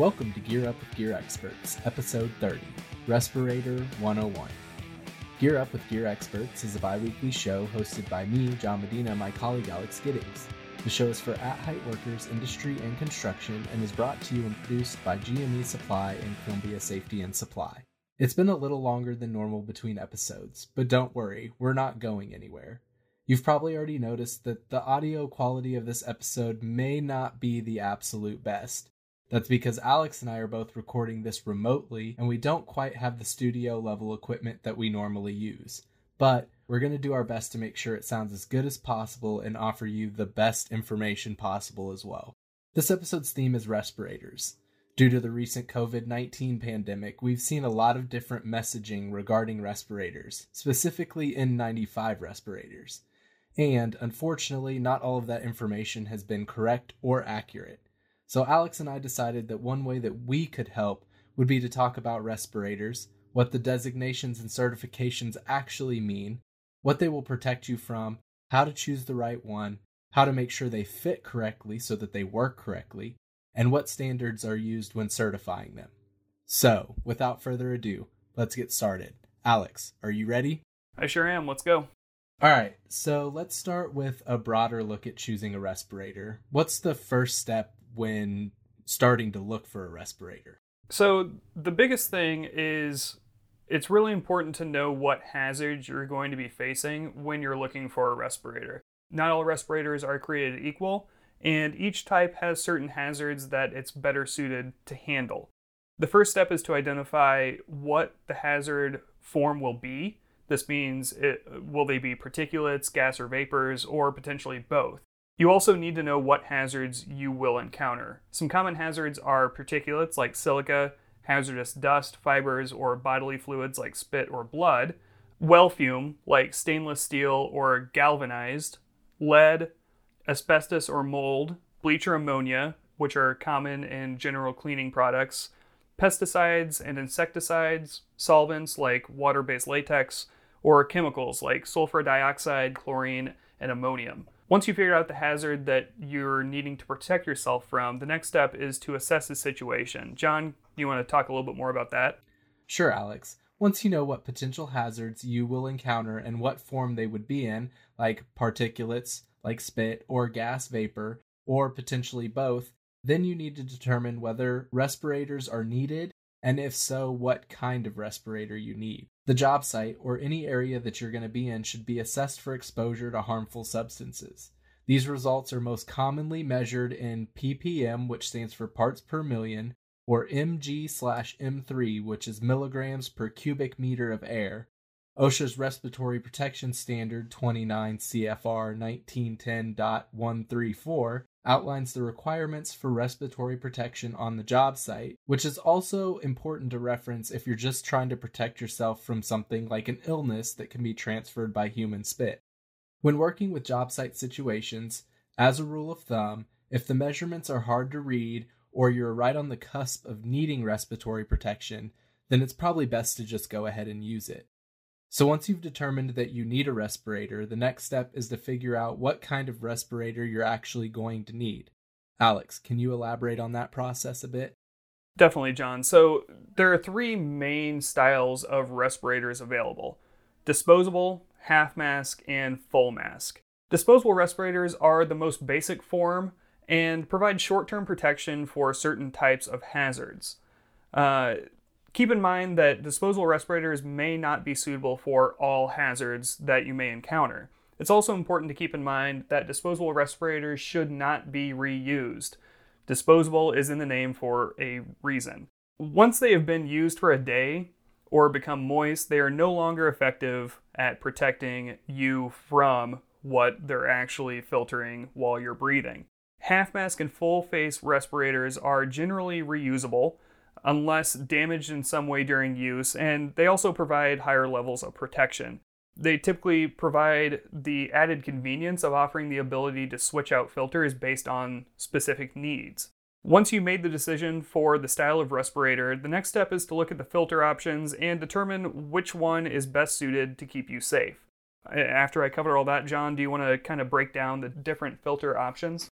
Welcome to Gear Up with Gear Experts, Episode 30 Respirator 101. Gear Up with Gear Experts is a bi weekly show hosted by me, John Medina, and my colleague Alex Giddings. The show is for at height workers, industry, and construction and is brought to you and produced by GME Supply and Columbia Safety and Supply. It's been a little longer than normal between episodes, but don't worry, we're not going anywhere. You've probably already noticed that the audio quality of this episode may not be the absolute best. That's because Alex and I are both recording this remotely and we don't quite have the studio level equipment that we normally use. But we're going to do our best to make sure it sounds as good as possible and offer you the best information possible as well. This episode's theme is respirators. Due to the recent COVID 19 pandemic, we've seen a lot of different messaging regarding respirators, specifically N95 respirators. And unfortunately, not all of that information has been correct or accurate. So, Alex and I decided that one way that we could help would be to talk about respirators, what the designations and certifications actually mean, what they will protect you from, how to choose the right one, how to make sure they fit correctly so that they work correctly, and what standards are used when certifying them. So, without further ado, let's get started. Alex, are you ready? I sure am. Let's go. All right, so let's start with a broader look at choosing a respirator. What's the first step when starting to look for a respirator? So, the biggest thing is it's really important to know what hazards you're going to be facing when you're looking for a respirator. Not all respirators are created equal, and each type has certain hazards that it's better suited to handle. The first step is to identify what the hazard form will be this means it, will they be particulates, gas, or vapors, or potentially both? You also need to know what hazards you will encounter. Some common hazards are particulates like silica, hazardous dust, fibers, or bodily fluids like spit or blood, weld fume like stainless steel or galvanized, lead, asbestos or mold, bleach or ammonia, which are common in general cleaning products, pesticides and insecticides, solvents like water based latex, or chemicals like sulfur dioxide, chlorine, and ammonium. Once you figure out the hazard that you're needing to protect yourself from, the next step is to assess the situation. John, you want to talk a little bit more about that? Sure, Alex. Once you know what potential hazards you will encounter and what form they would be in, like particulates, like spit or gas vapor, or potentially both, then you need to determine whether respirators are needed and if so, what kind of respirator you need. The job site or any area that you're going to be in should be assessed for exposure to harmful substances. These results are most commonly measured in ppm, which stands for parts per million, or mg slash m3, which is milligrams per cubic meter of air. OSHA's Respiratory Protection Standard 29 CFR 1910.134 outlines the requirements for respiratory protection on the job site, which is also important to reference if you're just trying to protect yourself from something like an illness that can be transferred by human spit. When working with job site situations, as a rule of thumb, if the measurements are hard to read or you're right on the cusp of needing respiratory protection, then it's probably best to just go ahead and use it. So once you've determined that you need a respirator, the next step is to figure out what kind of respirator you're actually going to need. Alex, can you elaborate on that process a bit? Definitely, John. So there are three main styles of respirators available disposable, half mask, and full mask. Disposable respirators are the most basic form and provide short term protection for certain types of hazards. Uh, Keep in mind that disposable respirators may not be suitable for all hazards that you may encounter. It's also important to keep in mind that disposable respirators should not be reused. Disposable is in the name for a reason. Once they have been used for a day or become moist, they are no longer effective at protecting you from what they're actually filtering while you're breathing. Half mask and full face respirators are generally reusable unless damaged in some way during use, and they also provide higher levels of protection. They typically provide the added convenience of offering the ability to switch out filters based on specific needs. Once you made the decision for the style of respirator, the next step is to look at the filter options and determine which one is best suited to keep you safe. After I cover all that, John, do you want to kind of break down the different filter options?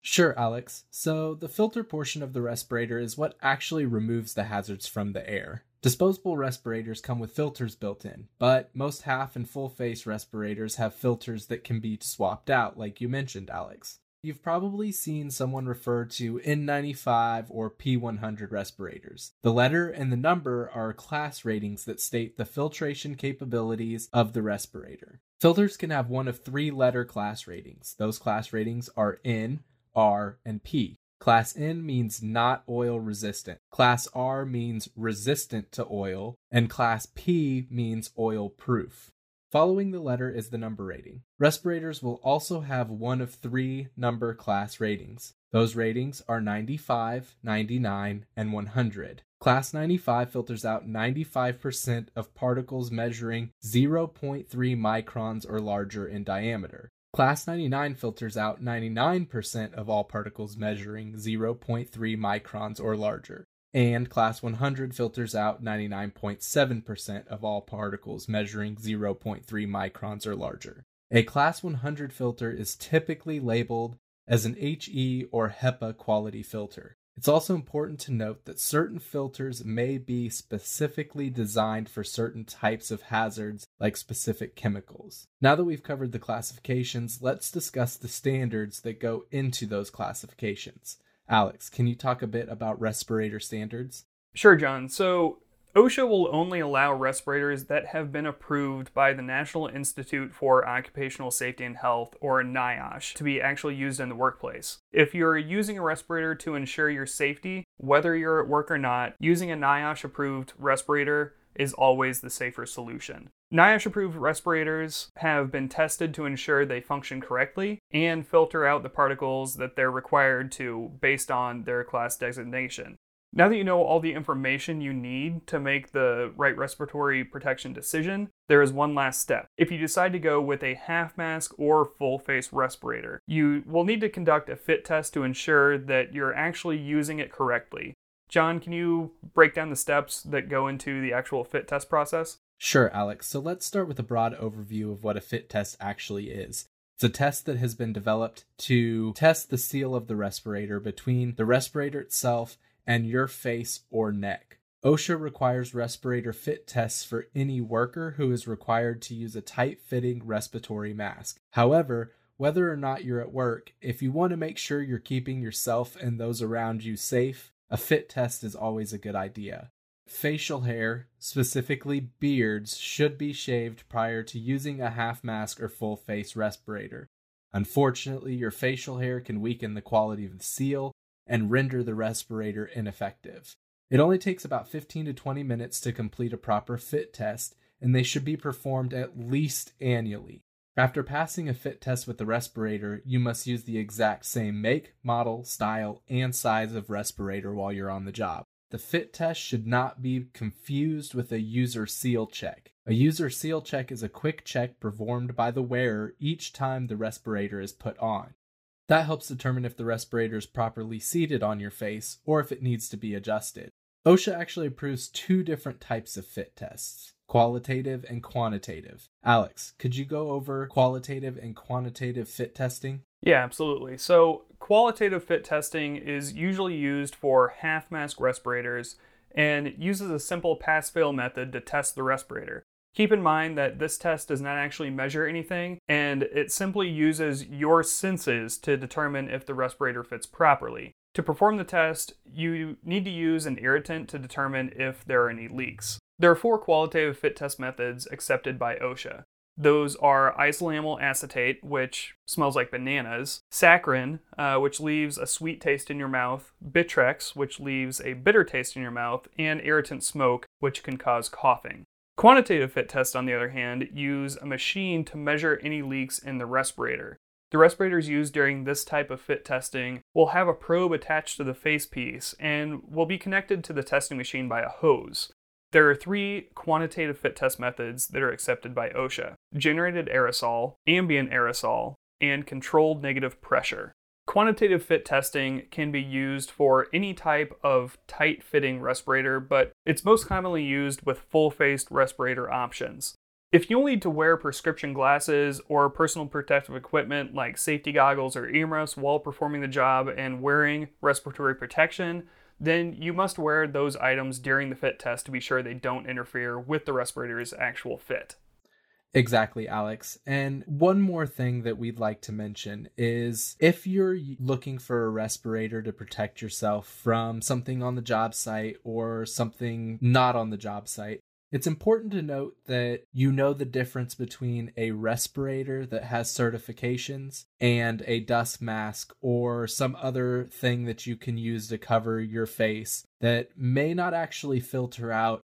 Sure, Alex. So, the filter portion of the respirator is what actually removes the hazards from the air. Disposable respirators come with filters built in, but most half and full face respirators have filters that can be swapped out, like you mentioned, Alex. You've probably seen someone refer to N95 or P100 respirators. The letter and the number are class ratings that state the filtration capabilities of the respirator. Filters can have one of three letter class ratings. Those class ratings are N, R, and P. Class N means not oil resistant. Class R means resistant to oil. And Class P means oil proof. Following the letter is the number rating. Respirators will also have one of three number class ratings. Those ratings are 95, 99, and 100. Class 95 filters out 95% of particles measuring 0.3 microns or larger in diameter. Class 99 filters out 99% of all particles measuring 0.3 microns or larger and class 100 filters out 99.7% of all particles measuring 0.3 microns or larger. A class 100 filter is typically labeled as an HE or HEPA quality filter. It's also important to note that certain filters may be specifically designed for certain types of hazards, like specific chemicals. Now that we've covered the classifications, let's discuss the standards that go into those classifications. Alex, can you talk a bit about respirator standards? Sure, John. So, OSHA will only allow respirators that have been approved by the National Institute for Occupational Safety and Health, or NIOSH, to be actually used in the workplace. If you're using a respirator to ensure your safety, whether you're at work or not, using a NIOSH approved respirator is always the safer solution. NIOSH approved respirators have been tested to ensure they function correctly and filter out the particles that they're required to based on their class designation. Now that you know all the information you need to make the right respiratory protection decision, there is one last step. If you decide to go with a half mask or full face respirator, you will need to conduct a fit test to ensure that you're actually using it correctly. John, can you break down the steps that go into the actual fit test process? Sure, Alex. So let's start with a broad overview of what a fit test actually is. It's a test that has been developed to test the seal of the respirator between the respirator itself and your face or neck. OSHA requires respirator fit tests for any worker who is required to use a tight fitting respiratory mask. However, whether or not you're at work, if you want to make sure you're keeping yourself and those around you safe, a fit test is always a good idea. Facial hair, specifically beards, should be shaved prior to using a half mask or full face respirator. Unfortunately, your facial hair can weaken the quality of the seal and render the respirator ineffective. It only takes about 15 to 20 minutes to complete a proper fit test, and they should be performed at least annually. After passing a fit test with the respirator, you must use the exact same make, model, style, and size of respirator while you're on the job. The fit test should not be confused with a user seal check. A user seal check is a quick check performed by the wearer each time the respirator is put on. That helps determine if the respirator is properly seated on your face or if it needs to be adjusted. OSHA actually approves two different types of fit tests qualitative and quantitative. Alex, could you go over qualitative and quantitative fit testing? Yeah, absolutely. So, qualitative fit testing is usually used for half mask respirators and uses a simple pass fail method to test the respirator. Keep in mind that this test does not actually measure anything, and it simply uses your senses to determine if the respirator fits properly. To perform the test, you need to use an irritant to determine if there are any leaks. There are four qualitative fit test methods accepted by OSHA. Those are isoamyl acetate, which smells like bananas, saccharin, uh, which leaves a sweet taste in your mouth, Bitrex, which leaves a bitter taste in your mouth, and irritant smoke, which can cause coughing. Quantitative fit tests, on the other hand, use a machine to measure any leaks in the respirator. The respirators used during this type of fit testing will have a probe attached to the facepiece and will be connected to the testing machine by a hose. There are three quantitative fit test methods that are accepted by OSHA generated aerosol, ambient aerosol, and controlled negative pressure. Quantitative fit testing can be used for any type of tight fitting respirator, but it's most commonly used with full faced respirator options. If you'll need to wear prescription glasses or personal protective equipment like safety goggles or earmuffs while performing the job and wearing respiratory protection, then you must wear those items during the fit test to be sure they don't interfere with the respirator's actual fit. Exactly, Alex. And one more thing that we'd like to mention is if you're looking for a respirator to protect yourself from something on the job site or something not on the job site, it's important to note that you know the difference between a respirator that has certifications and a dust mask or some other thing that you can use to cover your face that may not actually filter out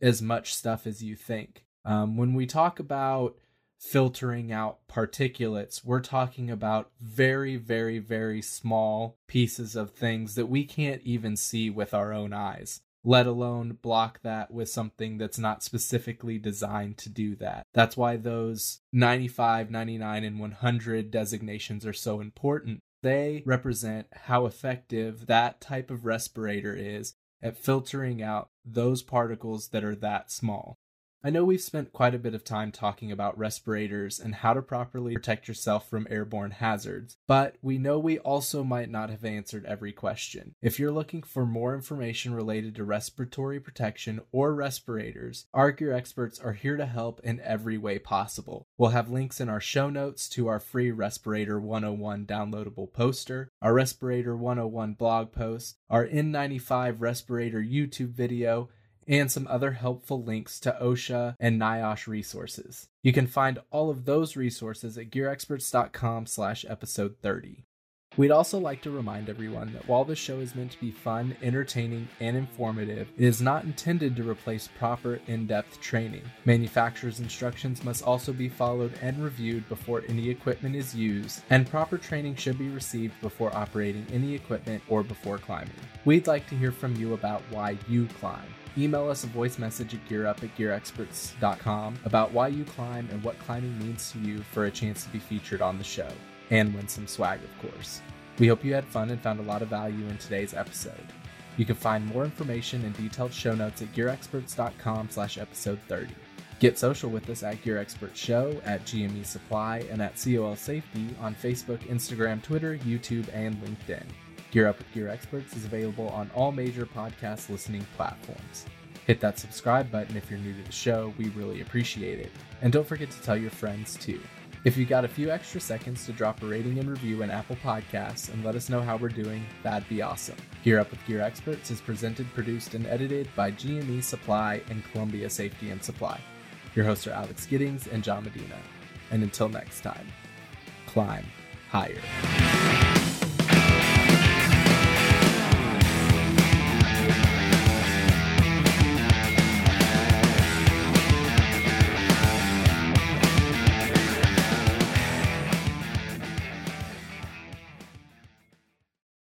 as much stuff as you think. Um, when we talk about filtering out particulates, we're talking about very, very, very small pieces of things that we can't even see with our own eyes let alone block that with something that's not specifically designed to do that. That's why those 95, 99, and 100 designations are so important. They represent how effective that type of respirator is at filtering out those particles that are that small. I know we've spent quite a bit of time talking about respirators and how to properly protect yourself from airborne hazards, but we know we also might not have answered every question. If you're looking for more information related to respiratory protection or respirators, our experts are here to help in every way possible. We'll have links in our show notes to our free Respirator 101 downloadable poster, our Respirator 101 blog post, our N95 respirator YouTube video, and some other helpful links to OSHA and NIOSH resources. You can find all of those resources at gearexperts.com slash episode 30. We'd also like to remind everyone that while this show is meant to be fun, entertaining, and informative, it is not intended to replace proper in depth training. Manufacturer's instructions must also be followed and reviewed before any equipment is used, and proper training should be received before operating any equipment or before climbing. We'd like to hear from you about why you climb. Email us a voice message at gearup at gearexperts.com about why you climb and what climbing means to you for a chance to be featured on the show and win some swag, of course. We hope you had fun and found a lot of value in today's episode. You can find more information and detailed show notes at gearexperts.com slash episode 30. Get social with us at Gear Expert Show, at GME Supply, and at COL Safety on Facebook, Instagram, Twitter, YouTube, and LinkedIn. Gear Up with Gear Experts is available on all major podcast listening platforms. Hit that subscribe button if you're new to the show, we really appreciate it. And don't forget to tell your friends too. If you got a few extra seconds to drop a rating and review in Apple Podcasts and let us know how we're doing, that'd be awesome. Gear Up with Gear Experts is presented, produced, and edited by GME Supply and Columbia Safety and Supply. Your hosts are Alex Giddings and John Medina. And until next time, climb higher.